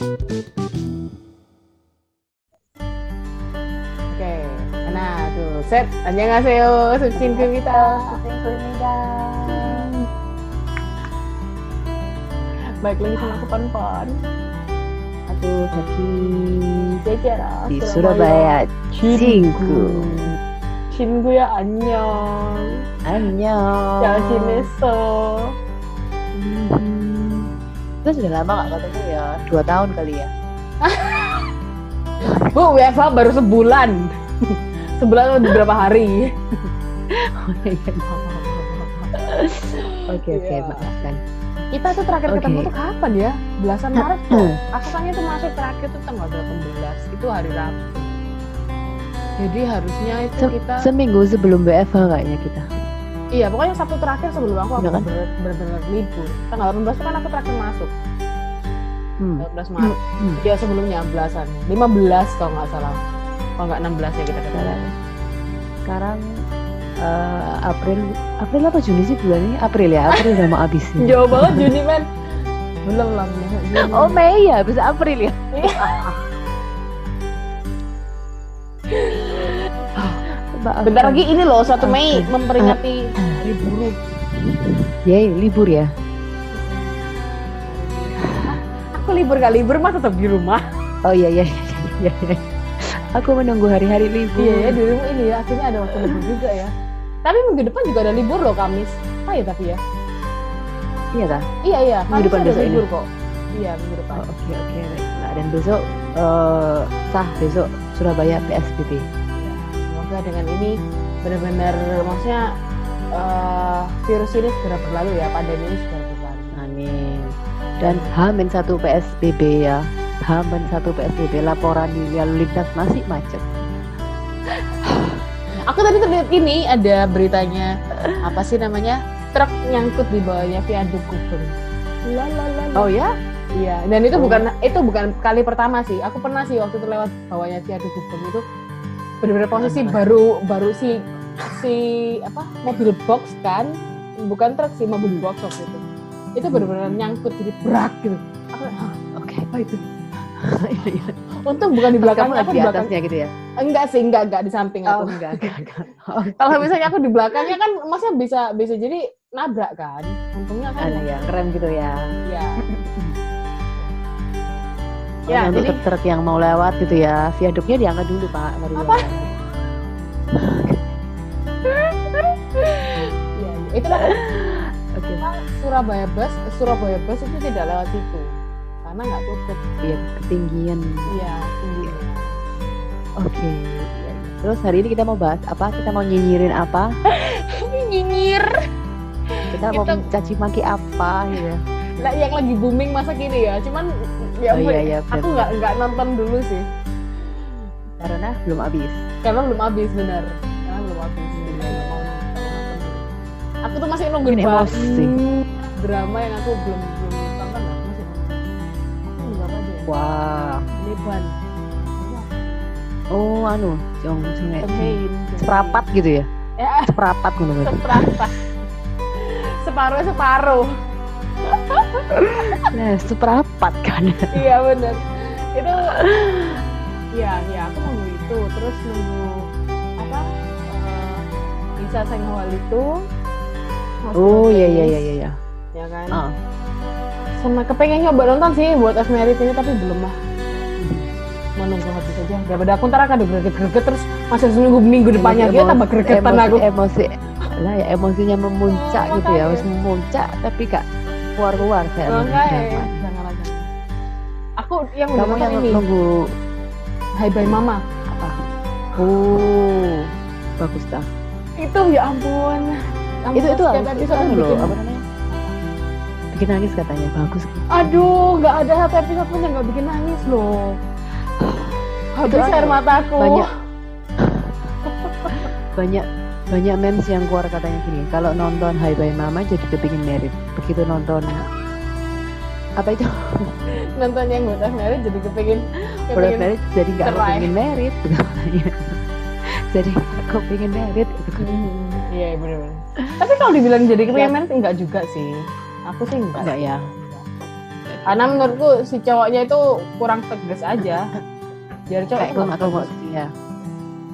Oke, nah tuh set 안녕하세요 수친구입니다. Sucingku입니다. Baik lagi sama aku Pan Pan. Aku Jaki Jejara di Surabaya. 친구. 친구야 안녕. 안녕. 잘 지냈어? Hmm. Kita sudah lama gak ketemu ya, Dua tahun kali ya. Bu, WFH baru sebulan. sebulan atau beberapa hari. Oke oke Iya. maafkan. Kita tuh terakhir Oke. ketemu tuh kapan ya? Belasan Maret kok. Aku tanya tuh masuk terakhir tuh tanggal 18. Itu hari Rabu. Jadi harusnya itu Se- kita Seminggu sebelum BFH kayaknya kita. Iya, pokoknya Sabtu terakhir sebelum aku aku Iya kan? bener-bener libur. Tanggal 18 itu kan aku terakhir masuk. Hmm. 18 Maret. Hmm. Ya sebelumnya belasan. 15 kalau nggak salah. Kalau nggak 16 ya kita ketemu. Sekarang, sekarang eh, April April apa Juni sih bulannya? April ya, April udah mau habis. Jauh banget Juni men. Belum lah. Oh Mei ya, bisa April ya. Maafkan. Bentar lagi ini loh 1 Mei memperingati hari buruh. Yeay, libur ya. Libur gak libur mah tetap di rumah. Oh iya iya iya. iya. Aku menunggu hari-hari libur. Iya ya di rumah ini ya akhirnya ada waktu libur juga ya. Tapi minggu depan juga ada libur loh Kamis. Ah ya tapi ya. Iya ta? Iya iya. Minggu depan ada besok ini? libur kok. Iya minggu depan. Oh, Oke oke baiklah. Dan besok eh, sah besok Surabaya PSBB. Ya, semoga dengan ini benar-benar maksudnya eh, virus ini segera berlalu ya pandemi ini segera. Dan Hamin satu PSBB ya. Hamin satu PSBB laporan di lalu lintas masih macet. Aku tadi terlihat ini ada beritanya apa sih namanya truk nyangkut di bawahnya viaduk la. Oh ya? Iya, dan itu Oh. bukan itu bukan kali pertama sih. Aku pernah sih waktu itu lewat bawahnya viaduk Gubeng itu benar-benar posisi Ah. baru baru si si apa mobil box kan, bukan truk sih mobil box waktu itu. Itu benar-benar nyangkut jadi brak gitu. Aku, "Hah, Oke. apa itu? Untung bukan di belakang Kamu aku di belakang. atasnya gitu ya? Enggak sih, enggak enggak di samping Oh aku. enggak enggak enggak. Oh, Kalau misalnya aku di belakangnya kan masa bisa bisa jadi nabrak kan. Untungnya kan ada ya keren gitu ya. ya. Ya, Ya, untuk jadi- truk yang mau lewat gitu ya, viaduknya diangkat dulu pak. Baru Apa? Iya, itulah Oke. Surabaya Bus, Surabaya Bus itu tidak lewat situ karena nggak cukup. Iya ketinggian. Iya, tingginya. Oke. iya, iya. Terus hari ini kita mau bahas apa? Kita mau nyinyirin apa? Nyinyir. Kita mau Kita- mencaci maki apa ya? Nah, yang lagi booming masa kini ya. Cuman ya Oh, iya, iya, aku nggak nggak nonton dulu sih Karena belum habis. karena belum habis benar. Karena belum habis. Mau dulu. Aku tuh masih nungguin emosi. Drama yang aku belum belum tonton lah masih. Aku nunggu apa aja? ya? Wah. Leban. Oh anu, jong jong Temein. seperapat gitu ya? Ya, Seperapat gitu. seperempat. Separuh separuh. Nah, seperapat kan. iya bener itu ya ya aku nunggu itu terus nunggu apa eh, bisa senghol itu Oh Hospital iya iya Playlist, iya iya. Ya kan? Ah. sama kepengen nyoba nonton sih buat F Merit ini tapi belum lah. Mau nunggu habis aja. Daripada aku ntar akan greget-greget terus masih nunggu minggu depannya dia tambah gregetan aku. Emosi. Lah ya emosinya memuncak Oh, gitu ya, harus memuncak tapi kak keluar keluar kayak Makanya, jangan. jangan aja aku yang Kamu yang ini. nunggu. Hai Bye Mama. Apa? Oh, bagus dah. itu ya ampun. Ampun, Itu itu harus itu loh, bikin- nangis katanya bagus. Aduh, nggak ada satu episode pun yang nggak bikin nangis loh. Habis air mataku. banyak. banyak banyak memes yang keluar katanya gini kalau nonton Hai Bye Mama jadi kepingin merit begitu nonton apa itu Nonton yang buat merit jadi kepingin, Udah kepingin merit jadi nggak kepingin merit gitu katanya jadi kepingin merit gitu kan Hmm, Iya benar. Tapi kalau dibilang jadi kepingin merit enggak juga sih. Aku sih enggak. Enggak ya? karena menurutku si cowoknya itu kurang tegas aja. Biar cowok kayak itu gue nggak nggak tahu tegas. ya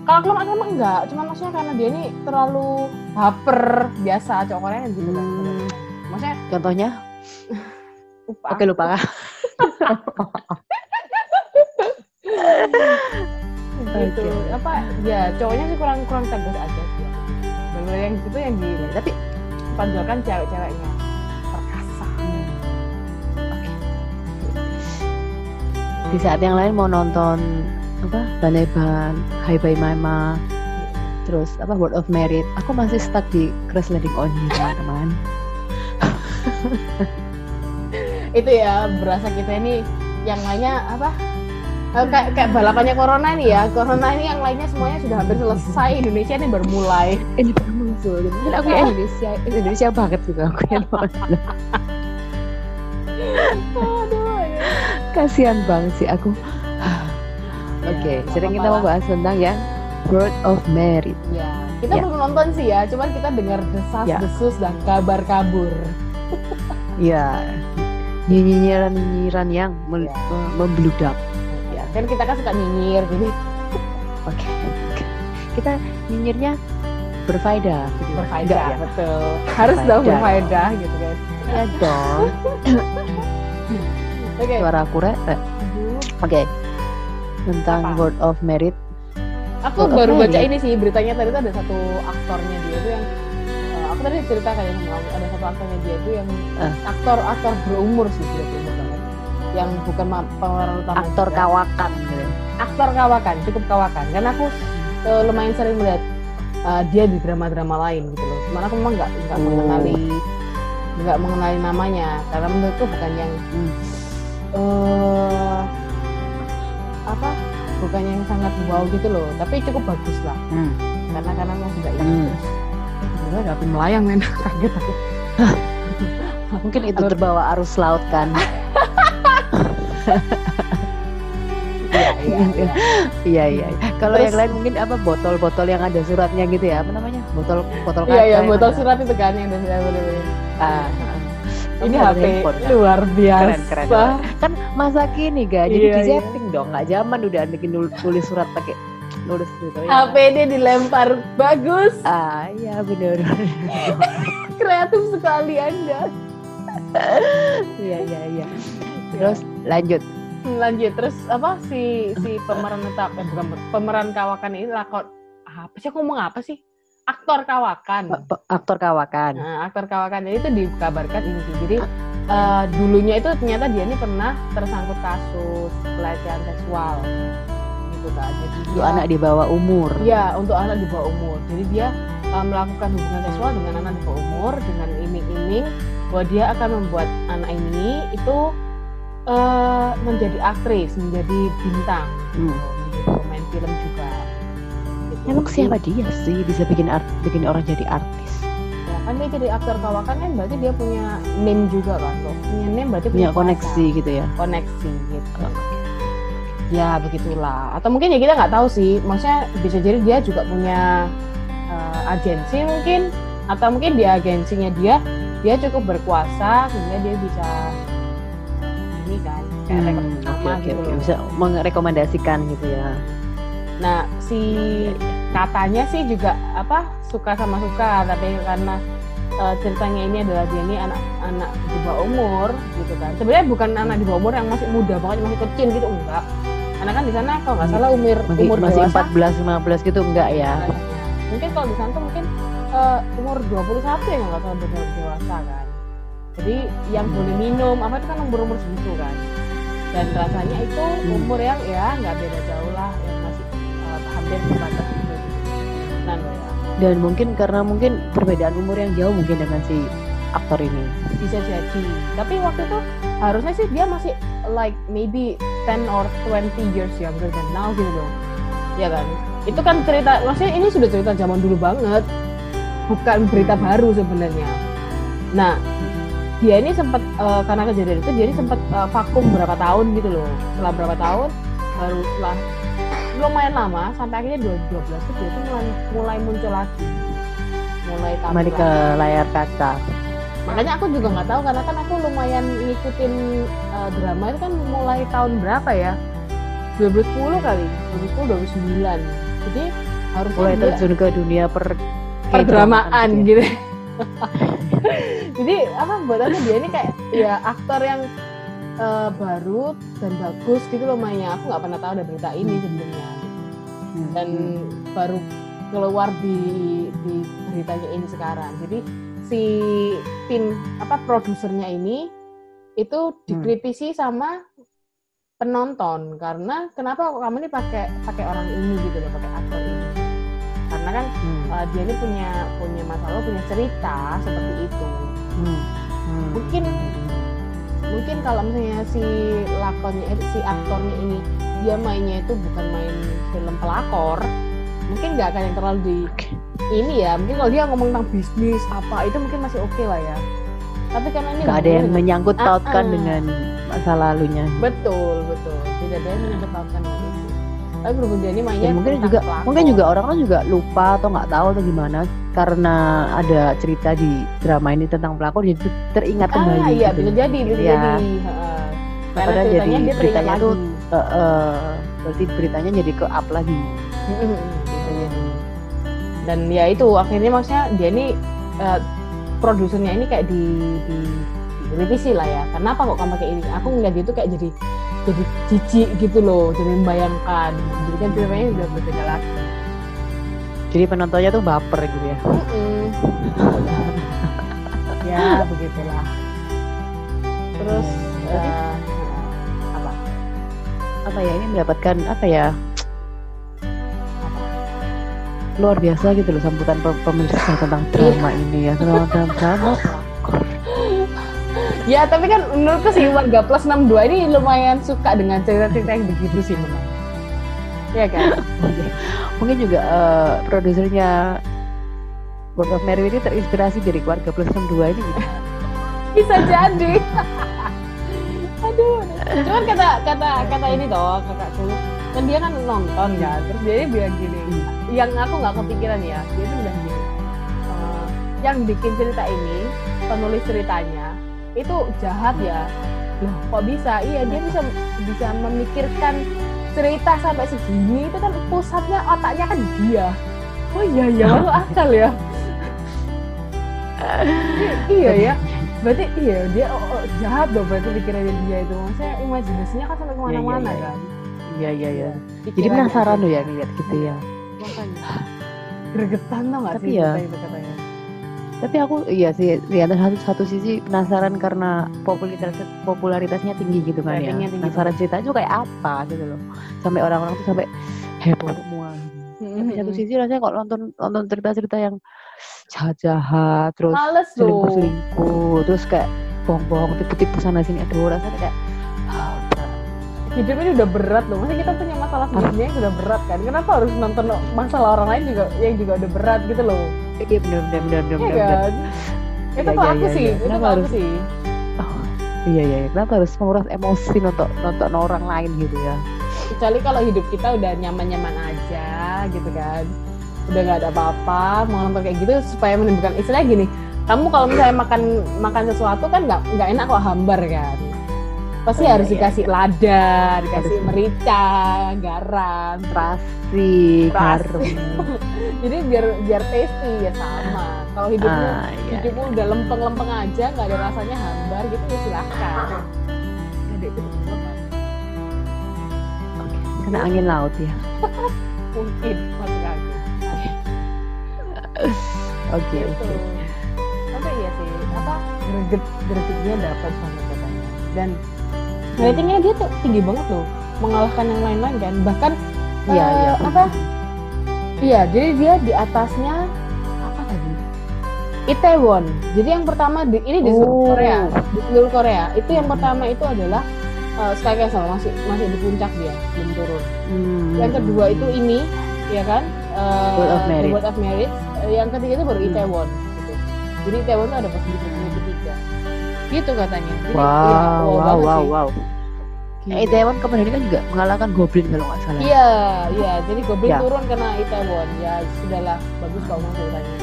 kalau kelemahan kelemahan enggak. Cuma maksudnya karena dia ini terlalu baper biasa cowok Korea gitu kan. Hmm. maksudnya contohnya? Lupa. Oke lupa. Gitu. Apa? Ya cowoknya sih kurang kurang tegas aja sih. Yang gitu yang di tapi tonjolkan cewek-ceweknya di saat yang lain mau nonton apa Baneban, Hai Bye Mama, terus apa Word of Merit, aku masih stuck di Crash Landing on You teman-teman. itu ya berasa kita ini yang lainnya apa Eh, kayak kayak balapannya corona nih ya. Corona ini yang lainnya semuanya sudah hampir selesai. Indonesia ini baru mulai Ini baru muncul, mungkin aku yang Indonesia, Indonesia banget juga aku yang Kasihan banget sih aku. Oke, nggak sekarang kita apa-apa mau bahas tentang yang Word of Merit. ya kita Ya. belum nonton sih ya cuman kita dengar desas Ya. desus dan kabar kabur Ya, nyinyiran-nyinyiran yang mel- Ya. me- membludak. ya kan kita kan suka nyinyir jadi Oke, kita nyinyirnya berfaedah. gitu. berfaedah ya? betul harus dong Berfaedah. berfaedah gitu guys Ya dong. oke Suara aku rek. rek. Oke. Tentang Apa? Word of Merit. aku Word baru baca ini sih beritanya tadi tuh ada satu aktornya dia tuh yang eh, aku tadi cerita kayak sama kamu ada satu aktornya dia tuh yang Eh. aktor aktor berumur sih dia tuh banget yang bukan pemeran utama Aktor juga. kawakan gitu. aktor kawakan cukup kawakan karena aku eh, lumayan sering melihat eh, dia di drama-drama lain gitu loh cuman aku memang nggak nggak Oh. mengenali nggak mengenali namanya karena menurutku bukan yang Hmm. Eh apa bukan yang sangat wow gitu loh tapi cukup bagus lah Hmm. karena karena mau juga ini Hmm. ada api melayang men kaget aku Mungkin itu terbawa arus laut kan. iya iya iya Iya iya. Kalau yang lain mungkin apa botol-botol yang ada suratnya gitu ya? Apa namanya? Botol botol kaca. iya iya botol ada- surat itu kan yang dari bener-bener Ah, Kamu ada HP handphone, kan? luar biasa. Keren, keren, keren. kan masa kini ga? Jadi Iya, di iya. setting dong. Nggak zaman udah bikin tulis surat pakai nulis gitu ya HP dia dilempar. Bagus. Ah iya bener. Kreatif sekali anda. Iya iya iya. Terus lanjut. Hmm, lanjut. Terus apa? Si si pemeran tetap eh, bukan pemeran kawakan ini lakon apa sih? Aku ngomong apa sih aktor kawakan aktor kawakan Nah, aktor kawakan ini tuh dikabarkan ini sih. Jadi eh, dulunya itu ternyata dia ini pernah tersangkut kasus pelecehan seksual, gitu kan. Jadi itu dia, anak di bawah umur Iya, untuk anak di bawah umur. Jadi dia eh, melakukan hubungan seksual dengan anak di bawah umur dengan iming-iming bahwa dia akan membuat anak ini itu eh, menjadi aktris, menjadi bintang. Hmm. menjadi pemain film juga. Emang siapa dia sih bisa bikin art bikin orang jadi artis? Ya kan dia jadi aktor kawakan kan berarti dia punya name juga kan kok punya name berarti punya kuasa. koneksi gitu ya? Koneksi gitu. Ya begitulah. Atau mungkin ya kita nggak tahu sih. Maksudnya bisa jadi dia juga punya eh, agensi mungkin. Atau mungkin di agensinya dia dia cukup berkuasa sehingga dia bisa ini kan kayak Hmm, oke gitu bisa merekomendasikan gitu ya. Nah, si katanya sih juga apa suka sama suka, tapi karena eh, ceritanya ini adalah dia ini anak-anak di bawah umur gitu kan. Sebenarnya bukan anak di bawah umur yang masih muda banget, masih kecil gitu enggak. Karena kan di sana kalau nggak salah umur masih umur masih dewasa 14 15 gitu enggak ya mungkin kalau di sana tuh mungkin eh, umur 21 ya nggak salah benar dewasa kan. Jadi yang boleh minum apa itu kan umur umur segitu kan. Dan rasanya itu Hmm. umur yang ya nggak beda jauh lah, yang masih eh, hampir sebatas. Dan mungkin karena mungkin perbedaan umur yang jauh mungkin dengan si aktor ini bisa jadi. Tapi waktu itu harusnya sih dia masih like maybe 10 or 20 years younger than now gitu loh. Ya kan? Itu kan cerita, maksudnya ini sudah cerita zaman dulu banget. Bukan berita baru sebenarnya. Nah, dia ini sempat eh, karena kejadian itu dia ini sempat eh, vakum berapa tahun gitu loh. Setelah berapa tahun baru setelah lumayan lama sampai akhirnya 2012 itu dia tuh mulai, mulai muncul lagi. Mulai tampil kembali ke layar kaca. Makanya aku juga nggak tahu karena kan aku lumayan ngikutin uh, drama itu kan mulai tahun berapa ya? 2010 kali 2010 2009 jadi harusnya mulai terjun ke dunia per perdramaan gitu. Jadi apa buat aku dia ini kayak ya aktor yang uh, baru dan bagus gitu loh mainnya aku nggak pernah tahu ada berita ini sebelumnya Hmm. dan baru keluar di di beritanya ini sekarang. Jadi si tim apa produsernya ini itu dikritisi sama penonton. Karena kenapa kamu ini pakai pakai orang ini gitu loh pakai aktor ini? Karena kan Hmm. uh, dia ini punya punya masalah punya cerita seperti itu. Hmm. Hmm. mungkin mungkin kalau misalnya si lakonnya eh, si aktornya ini dia mainnya itu bukan main film pelakor mungkin nggak akan yang terlalu di ini ya. Mungkin kalau dia ngomong tentang bisnis apa itu mungkin masih oke lah ya. Tapi karena ini Gak ada yang menyangkut pautkan Ah, ah. dengan masa lalunya. betul betul. Tidak ada yang menyangkut pautkan dengan itu tapi berhubung dia ini mainnya Dan mungkin juga pelakor. mungkin juga orang-orang juga lupa atau nggak tahu atau gimana karena ada cerita di drama ini tentang pelakor jadi teringat kembali. ah iya gitu. bisa jadi bisa Ya. jadi Heeh. karena ceritanya jadi dia lagi tuh Eh, eh, berarti beritanya jadi ke up lagi. Bisa jadi. Dan ya itu akhirnya maksudnya dia ini eh, produsernya ini kayak di, di direvisi lah ya. Kenapa kok kamu pakai ini? Aku ngeliat dia tuh kayak jadi jadi jijik gitu loh, jadi membayangkan. Jadi kan ceritanya udah berbeda lagi. Jadi penontonnya tuh baper gitu ya. Mm-mm. ya begitulah. Terus eh, apa? Apa ya ini mendapatkan apa ya luar biasa gitu loh sambutan pe- pemirsa tentang drama ini ya tentang drama. Ya tapi kan menurutku sih warga plus 62 ini lumayan suka dengan cerita-cerita yang begitu sih memang. Iya kan? Mungkin juga eh, produsernya World of Mary ini terinspirasi dari keluarga plus 62 ini gitu. Bisa jadi. Aduh. Cuman kata kata kata ini toh kakakku kan dia kan nonton kan terus dia bilang gini yang aku nggak kepikiran ya dia tuh bilang gini "Eh, yang bikin cerita ini penulis ceritanya itu jahat ya. Loh kok bisa? Iya dia bisa bisa memikirkan cerita sampai segini itu kan pusatnya otaknya kan dia. Oh iya ya masuk akal ya. Iya ya. Berarti iya dia oh, oh, jahat dong berarti pikirannya dia itu. Maksudnya imajinasinya kan sampai ke mana-mana iya. kan? Iya iya iya. Jadi penasaran loh ya ngeliat gitu ya. makanya. Gregetan tau gak Tapi sih ya, itu katanya Tapi aku iya sih lihat satu satu sisi penasaran karena popularitas popularitasnya tinggi gitu kan ya. Tinggi. Penasaran ceritanya tuh kayak apa gitu loh. Sampai orang-orang tuh sampai heboh semua. Tapi satu sisi rasanya kalau nonton nonton cerita-cerita yang jahat-jahat terus males selingkuh-selingkuh terus kayak bohong-bohong tipu-tipu sana sini. Aduh rasanya kayak hidup ini udah berat loh. Masa kita punya masalah sendiri yang udah berat kan. Kenapa harus nonton masalah orang lain juga yang juga udah berat gitu loh iya bener bener bener bener iya bener. kan itu Iya, kok iya, aku iya, sih iya. itu Kenapa kok aku harus- sih iya iya iya. kenapa harus menguras emosi nonton nonton orang lain gitu ya kecuali kalau hidup kita udah nyaman-nyaman aja gitu kan udah nggak ada apa-apa mau nonton kayak gitu supaya menimbulkan istilahnya gini kamu kalau misalnya makan makan sesuatu kan nggak nggak enak kok hambar kan pasti Oh, iya, harus iya, dikasih lada dikasih Harus. merica garam. Terasi garam. Jadi biar biar tasty ya sama. Kalau hidupmu ah iya hidupmu udah lempeng-lempeng aja nggak ada rasanya hambar gitu ya silahkan. Kan. Oke, kena angin laut ya. Mungkin masuk angin oke gitu. oke. Tapi iya sih apa greget gregetnya dapat banget katanya. Dan ratingnya dia tuh tinggi banget loh mengalahkan yang lain-lain kan bahkan Iya, eh, iya. apa iya jadi dia di atasnya apa tadi Itaewon jadi yang pertama di, ini di seluruh Oh. Korea di seluruh Korea itu yang pertama itu adalah uh, Sky Castle masih masih di puncak dia belum turun Hmm. yang kedua itu ini ya kan eh, World of Merit. World of Merit. Yang ketiga itu baru Hmm. Itaewon gitu jadi Itaewon tuh ada posisi ketiga gitu katanya. Jadi, wow ya, wow wow wow Gila. Eh, Itaewon kemarin kan juga mengalahkan Goblin kalau nggak salah. Iya iya. Jadi Goblin Ya. turun karena Itaewon. Ya sudahlah. Bagus kok mau ceritanya.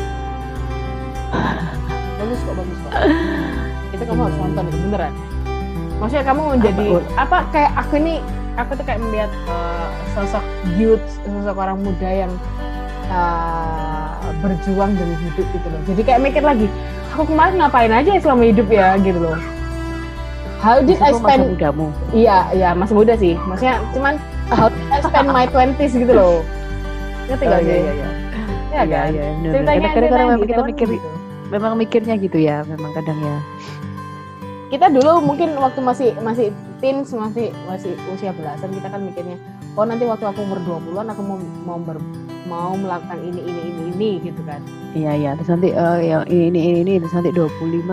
Bagus kok bagus kok. Itu kamu harus nonton itu beneran. Maksudnya kamu menjadi apa, kayak aku ini aku tuh kayak melihat uh, sosok youth sosok orang muda yang uh, berjuang demi hidup gitu loh. Jadi kayak mikir lagi aku kemarin ngapain aja selama hidup ya gitu loh how did I spend masa mudamu iya iya masih muda sih maksudnya cuman how did I spend my twenties gitu loh ngerti oh, gak iya, sih iya, iya. Iya Iya, kan? iya, bener, Ceritanya. Kadang-kadang memang kita mikir, gitu. memang mikirnya gitu ya, memang kadang ya. kita dulu mungkin waktu masih masih teens masih masih usia belasan kita kan mikirnya oh nanti waktu aku umur 20-an aku mau mau ber, mau melakukan ini ini ini ini gitu kan. Iya, iya. Terus nanti eh, yang ini, ini, ini, ini, terus nanti 25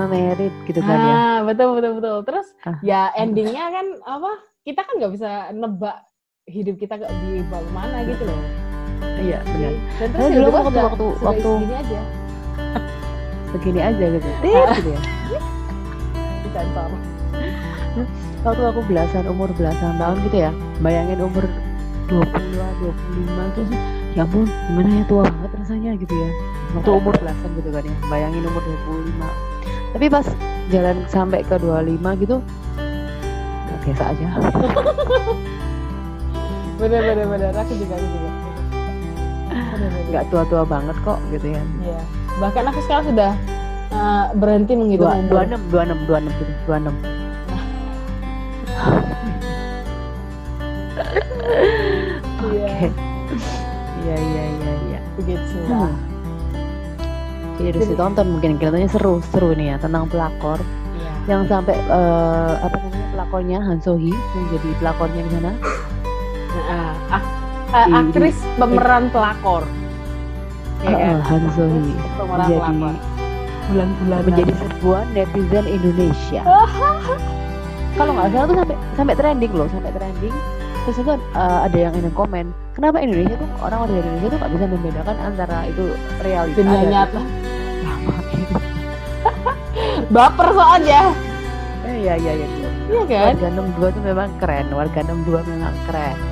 merit gitu kan ya. Ah, betul betul betul. Terus Ah. ya endingnya kan apa? Kita kan nggak bisa nebak hidup kita ke di mana gitu loh. Iya, benar. Dan terus Saya dulu waktu- sudah- waktu- sudah waktu- segini aja Begini aja gitu. Gitu ya. disensor. Waktu aku belasan, umur belasan tahun gitu ya. Bayangin umur 20-an, 25 terus ya ampun, gimana ya tua banget rasanya gitu ya. Waktu umur belasan gitu kan ya. Bayangin umur 25. Tapi pas jalan sampai ke 25 gitu ya biasa aja. Bener bener bener. Aku juga aku juga. Nggak tua-tua banget kok gitu ya. Iya. Bahkan aku sekarang sudah eh, berhenti menghitung Dua, umur. 26, 26, 26 gitu, 26. Iya. Oke. Iya, iya, iya, iya. Begitu. Hmm. Jadi harus Jadi- ditonton mungkin kelihatannya seru seru nih ya tentang pelakor Iya. yang sampai eh, apa namanya pelakornya Han Sohee yang jadi pelakornya di sana Nah, ak- eh, Di- aktris pemeran pelakor. Iya kan? eh, Han Sohee Pemeran menjadi pelakor. Bulan-bulan menjadi sebuah netizen Indonesia kalau nggak salah tuh sampai sampai trending loh sampai trending terus itu eh, ada yang ini komen kenapa Indonesia tuh orang-orang dari Indonesia tuh nggak bisa membedakan antara itu realita dunia dan nyata. Baper soalnya. Eh, iya iya iya iya. Iya kan? Warga 62 tuh memang keren, warga 62 memang keren.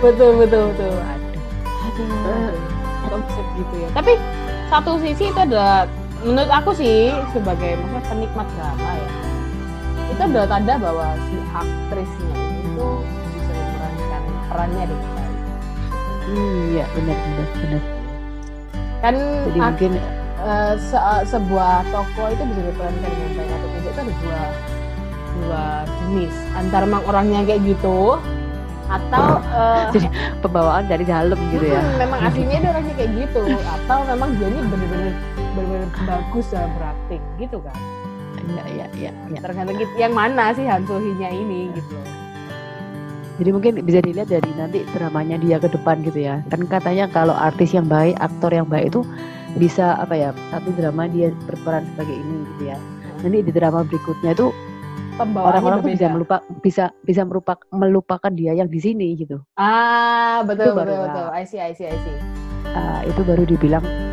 Betul betul betul. Aduh. Aduh. Konsep gitu ya. Tapi satu sisi itu adalah menurut aku sih sebagai maksudnya penikmat drama ya. Itu adalah tanda bahwa si aktrisnya itu bisa memerankan perannya dengan baik. Iya benar benar benar. Kan Jadi ak- mungkin eh, se- sebuah tokoh itu bisa diperankan dengan baik atau tidak itu ada dua dua jenis antara memang orangnya kayak gitu atau eh, Jadi pembawaan dari dalam gitu ya. memang aslinya dia orangnya kayak gitu atau memang dia ini bener-bener bener-bener bagus dalam berakting gitu kan Iya iya iya iya. tergantung gitu, yang mana sih Han Sohee-nya ini gitu loh Jadi mungkin bisa dilihat dari nanti dramanya dia ke depan gitu ya. Kan katanya kalau artis yang baik, aktor yang baik itu bisa apa ya satu drama dia berperan sebagai ini gitu ya. Nanti di drama berikutnya itu orang-orang tuh bisa melupa bisa bisa merupak melupakan dia yang di sini gitu. ah betul Itu baru betul lah. betul I see I see I see Ah, itu baru dibilang Ah,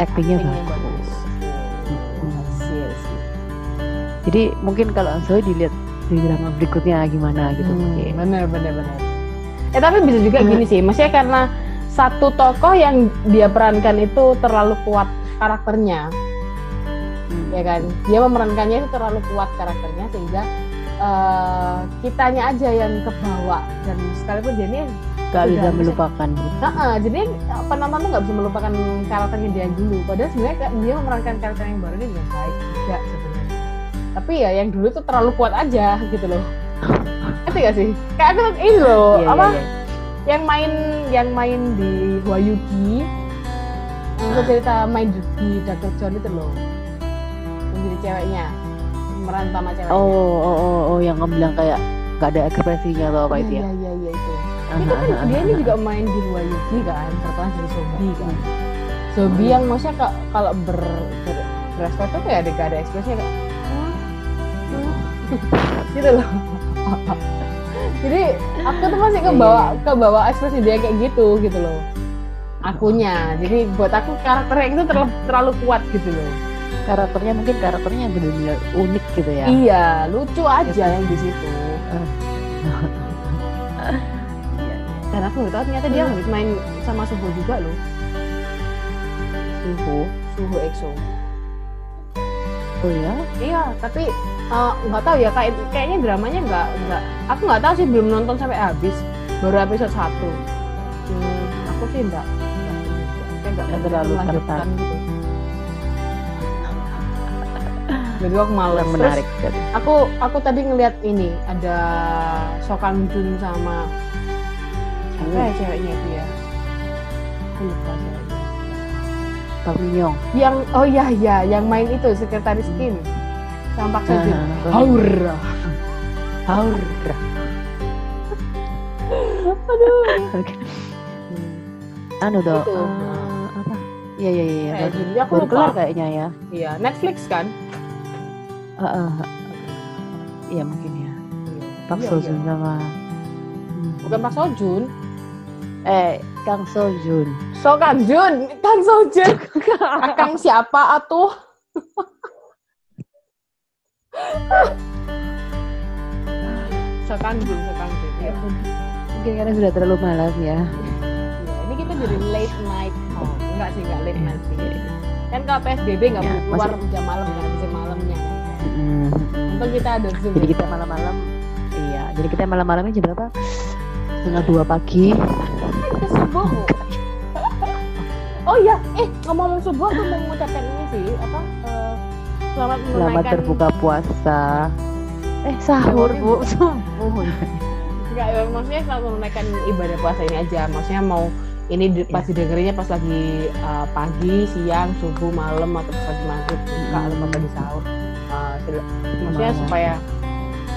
Actingnya bagus. Oh, I see, I see. Jadi mungkin kalau Zoe dilihat di drama berikutnya gimana gitu. Hmm, Oke. bener bener bener eh tapi bisa juga Hmm. gini sih maksudnya karena satu tokoh yang dia perankan itu terlalu kuat karakternya Hmm. ya kan dia memerankannya itu terlalu kuat karakternya sehingga eh, kitanya aja yang kebawa dan sekalipun dia ini Gak bisa melupakan. gitu. Heeh, jadi penonton tuh nggak bisa melupakan karakternya dia dulu padahal sebenarnya dia memerankan karakter yang baru ini dengan baik juga sebenarnya tapi ya yang dulu tuh terlalu kuat aja gitu loh ngerti gak sih kayak aku ini loh Iya, apa iya, iya. yang main yang main di Wayugi yang aku cerita main di, di Dr. John itu loh yang jadi ceweknya pemeran utama ceweknya. Oh, oh, oh, oh, yang kamu bilang kayak gak ada ekspresinya atau apa itu iya ya? iya iya itu. Aha, itu kan aha, dia aha, ini juga main di Wayugi kan terkenal jadi zombie kan. Zombie yang maksudnya ka- kalau ber, ber berekspresi tuh kayak ada gak ada ekspresinya kayak "Hmm, hmm." gitu loh. Jadi aku tuh masih Iya, kebawa iya, kebawa ekspresi dia kayak gitu gitu loh. Akunya. Jadi buat aku karakternya itu terlalu, terlalu kuat gitu loh Karakternya mungkin karakternya yang benar-benar unik gitu ya. iya lucu aja yang di situ. Iya, dan aku nggak tahu ternyata dia habis main sama Suho juga loh. Suhu. Suho EXO. Oh ya? iya tapi eh, nggak tahu ya kayak kayaknya dramanya nggak nggak aku nggak tahu sih belum nonton sampai habis. Baru episode satu. Hmm, aku sih nggak Nggak terlalu tertarik. gitu jadi aku males Yang Terus, menarik kan. aku aku tadi ngeliat ini ada Sokan Jun sama siapa ya ceweknya itu ya aku lupa ceweknya Pak Minyong. yang oh iya iya yang main itu sekretaris Kim sama Pak Sejun Ah, Haura Haur. aduh Oke. Anu dong. Itu. apa? Iya iya iya. iya. Eh, jadi aku lupa kelar kayaknya ya. iya Netflix kan Ah. Iya mungkin ya. Pak Iya, Sojun iya. sama bukan Pak Sojun eh Kang Sojun. Sokan Jun Kang Sojun Akang siapa atuh Sokan Jun Sokan Jun ya. Mungkin karena sudah terlalu malas ya. Ya, ini kita jadi late night oh enggak sih enggak late night sih kan kalau PSBB nggak Ya, boleh keluar jam malam nggak bisa malamnya Mm. untung kita ada zoom Jadi kita malam-malam iya, jadi kita malam-malamnya jam berapa? Setengah dua pagi. subuh oh iya eh ngomong subuh aku mau mengucapkan ini sih apa eh, selamat Selamat menunaikan berbuka puasa. Eh sahur bu, subuh. Enggak, ya, maksudnya selamat menunaikan ibadah puasa ini aja. Maksudnya mau ini di, pas didengerinnya pas lagi uh, pagi, siang, subuh, malam atau pas lagi maghrib buka atau pas lagi sahur. Uh, maksudnya supaya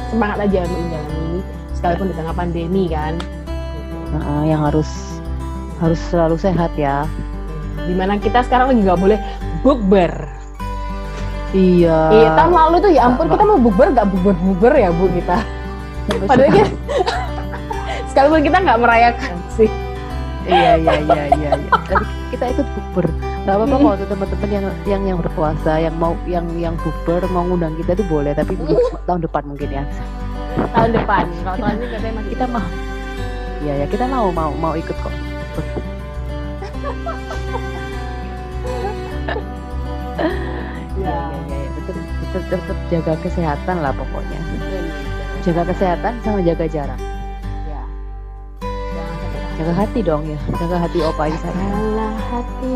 semangat aja untuk menjalani ini sekalipun di tengah pandemi kan. Nah, yang harus harus selalu sehat ya. Di mana kita sekarang lagi nggak boleh bukber. Iya. Iya, tahun lalu tuh ya ampun kita mau bukber nggak bukber bukber ya bu kita. Padahal kita sekalipun kita nggak merayakan sih. iya iya iya iya. iya. Tapi kita ikut bukber. Gak apa-apa kalau tuh teman-teman yang yang yang berpuasa, yang mau yang yang bukber mau ngundang kita tuh boleh, tapi tahun depan mungkin ya. Tahun depan. Kalau tahun ini katanya masih Kita mau. Iya ya kita mau mau mau ikut kok. ya. Iya iya. Tetap, tetap tetap jaga kesehatan lah pokoknya. Jaga kesehatan sama jaga jarak. Jaga hati dong ya. Jaga hati opa di sana. salah hati.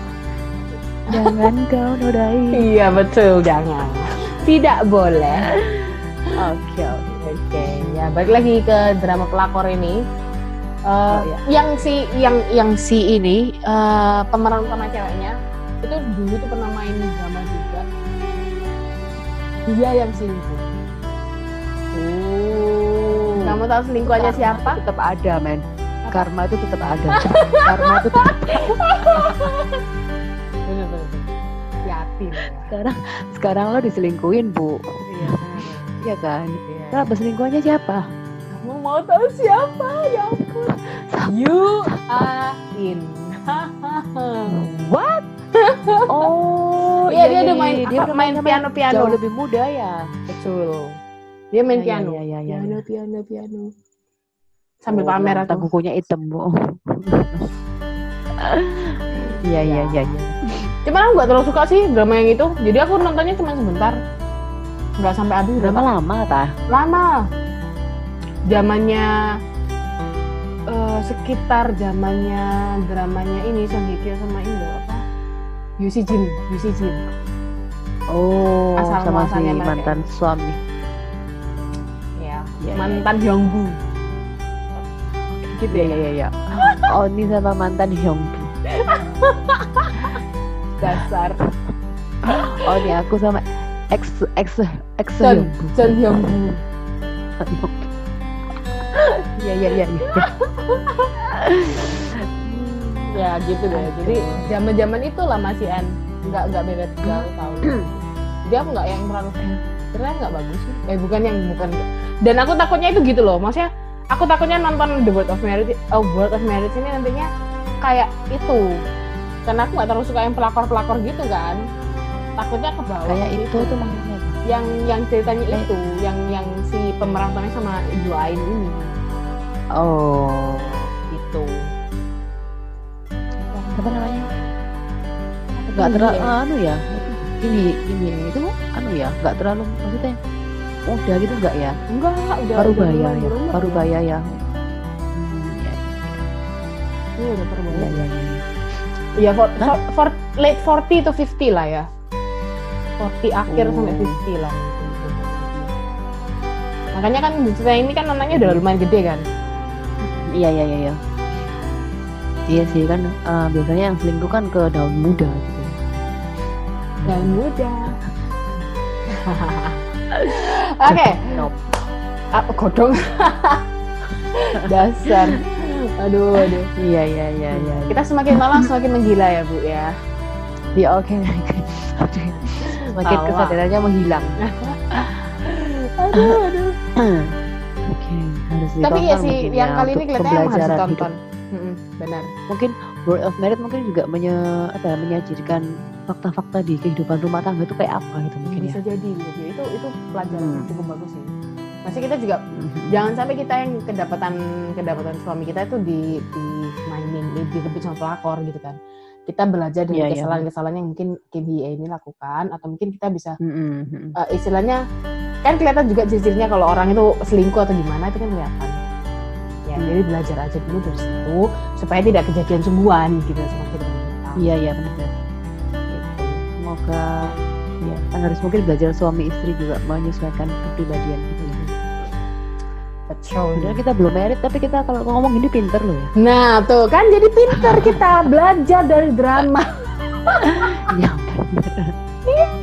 Jangan kau nodai. Iya betul, jangan. Tidak boleh. Oke oke. Oke, ya balik lagi ke drama pelakor ini. Eh, Oh, iya. Yang si yang yang si ini eh, pemeran utama ceweknya itu dulu tuh pernah main drama juga. Dia yang selingkuh. Tahu selingkuhannya Karma siapa? tetap ada men karma itu tetap ada karma itu tetap ya. sekarang sekarang lo diselingkuhin bu Iya. iya kan Iya. kenapa selingkuhannya siapa Kamu mau tahu siapa? Ya ampun. You are in. what oh Iya, dia udah main- dia apa, udah main sama yang piano-piano. jauh lebih muda ya Betul. Dia main Iya, piano. iya, iya, iya, piano, iya. piano, piano. Sambil Oh, pamer tak kukunya hitam bu iya iya iya iya Cuman aku gak terlalu suka sih drama yang itu. Jadi aku nontonnya cuma sebentar. Nggak sampai habis. drama lama tah Lama. Zamannya eh, sekitar zamannya dramanya ini Song Hye Kyo sama Indo apa? Yusi Jin, Yusi Jin. oh Asal sama si mantan suami Ya, Iya, mantan Hyungbu. Gitu iya ya. iya iya oh ini sama mantan Hyungbu Dasar. Oh ini aku sama ex ex ex Hyungbu. Son Hyungbu. Iya iya iya. iya. Ya gitu deh. Jadi zaman-zaman itulah masih an nggak nggak beda tiga tahun. Jadi aku nggak yang terlalu ternyata nggak bagus sih. Eh bukan yang bukan. Dan aku takutnya itu gitu loh. Maksudnya aku takutnya nonton The World of Marriage, oh World of Marriage ini nantinya kayak itu. Karena aku nggak terlalu suka yang pelakor-pelakor gitu kan. Takutnya ke bawah. Kayak gitu. itu tuh maksudnya. apa? yang yang ceritanya Kayak- itu, yang yang si pemeran sama Ibu Ain ini. Oh, gitu apa namanya? Nggak terlalu dia? anu ya. Ini ini itu anu ya, nggak terlalu maksudnya muda gitu nggak ya? enggak udah Parubaya udah ya, lumayan berumur Parubaya ya. Ya, Iya, udah parubaya ya, ya, ya. Iya, for, for, for- late 40 to 50 lah ya. 40 akhir Oh. sampai 50 lah. Makanya kan cerita ini kan anaknya udah lumayan gede kan. Iya iya iya iya. Iya sih kan eh, biasanya yang selingkuh kan ke daun muda gitu. Ya. Dan muda. Oke, Nope. ah, kodong. Dasar. Aduh, aduh. Iya iya iya iya. Kita semakin malam semakin menggila ya, Bu ya. Ya oke. Oke. Semakin Tawa. kesadarannya menghilang. Aduh, aduh. Oke, harus Tapi iya ditonton sih, yang ya, kali ini kelihatannya harus ditonton. hidup. Benar. Mungkin Word of Merit mungkin juga menye, apa ya, menyajikan fakta-fakta di kehidupan rumah tangga itu kayak apa gitu mungkin ya. bisa jadi bisa jadi. itu itu pelajaran Hmm. cukup bagus sih masih kita juga Mhm. jangan sampai kita yang kedapatan kedapatan suami kita itu di di mainin di direbut sama pelakor gitu kan kita belajar dari Iya, iya. kesalahan-kesalahan yang mungkin KBA ini lakukan atau mungkin kita bisa mhm. eh, istilahnya kan kelihatan juga ciri-cirinya kalau orang itu selingkuh atau gimana itu kan kelihatan ya jadi belajar aja dulu dari situ supaya tidak kejadian sungguhan gitu sama kehidupan kita Iya iya benar. Gitu. Semoga ya kan harus mungkin belajar suami istri juga menyesuaikan kepribadian gitu ya. betul Padahal kita belum merit tapi kita kalau ngomong gini pinter loh ya. Nah tuh kan jadi pinter kita belajar dari drama. Iya benar.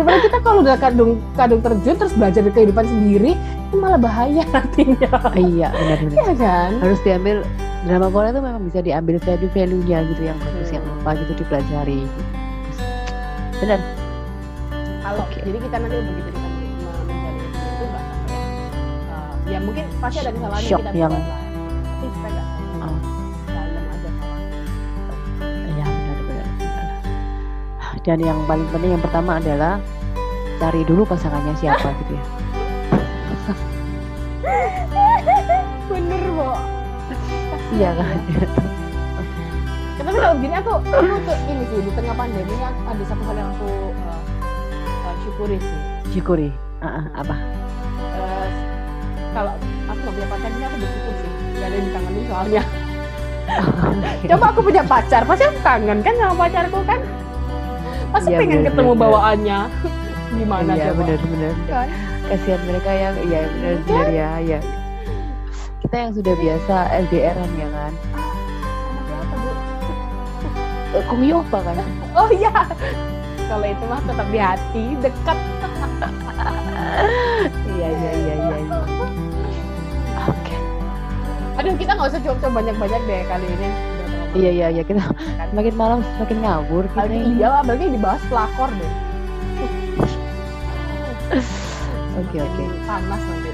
Daripada kita kalau udah kadung kadung terjun terus belajar dari kehidupan sendiri itu malah bahaya nantinya. Iya benar benar. Iya kan? Harus diambil drama Korea itu memang bisa diambil value-value-nya gitu yang bagus yang Hmm. apa gitu dipelajari. Benar. Kalau Oke. jadi kita nanti begitu kita men- menjalani itu nggak uh, ya mungkin pasti ada kesalahan yang kita yang- buat lah. Dan yang paling penting yang pertama adalah cari dulu pasangannya siapa gitu ya. Bener Bo. Iya kan. Tapi kalau gini aku aku tuh ini sih di tengah pandemi aku- ada satu hal yang aku uh, uh, syukuri sih. Syukuri. Ah, ah, apa? Eh, kalau aku nggak punya pacar ini aku bersyukur sih gak ada yang dikangenin soalnya coba aku punya pacar pasti aku kangen kan sama pacarku kan pasti Iya, pengen bener, ketemu bener. bawaannya gimana iya coba benar benar. Kan? Kasihan mereka yang iya benar benar ya ya. Kita yang sudah biasa LDRan ya kan. Sama siapa, Bu? Eh, Kung Yopa kan. oh iya kalau itu mah tetap di hati dekat Iya iya iya iya. iya. Oke. aduh kita nggak usah coba banyak-banyak deh kali ini Iya iya iya kita kan. semakin malam semakin ngawur kita apalagi ini. iya apalagi dibahas pelakor deh Oke oke. panas nanti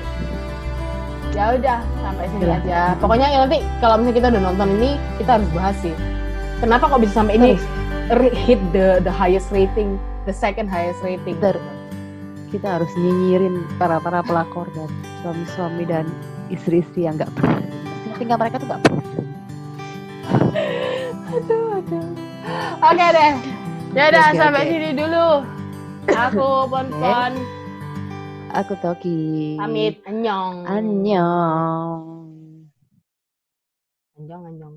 ya udah sampai sini aja pokoknya ya nanti kalau misalnya kita udah nonton ini kita harus bahas sih kenapa kok bisa sampai ini re- hit the the highest rating the second highest rating Betul. Kita harus nyinyirin para para pelakor dan suami-suami dan istri-istri yang nggak perlu. Tinggal mereka tuh nggak perlu. Aduh aduh. Oke deh. Ya udah Oke, sampai oke. sini dulu. Aku pon pon Aku Toki. pamit. Anyong Annyeong. anyong anyong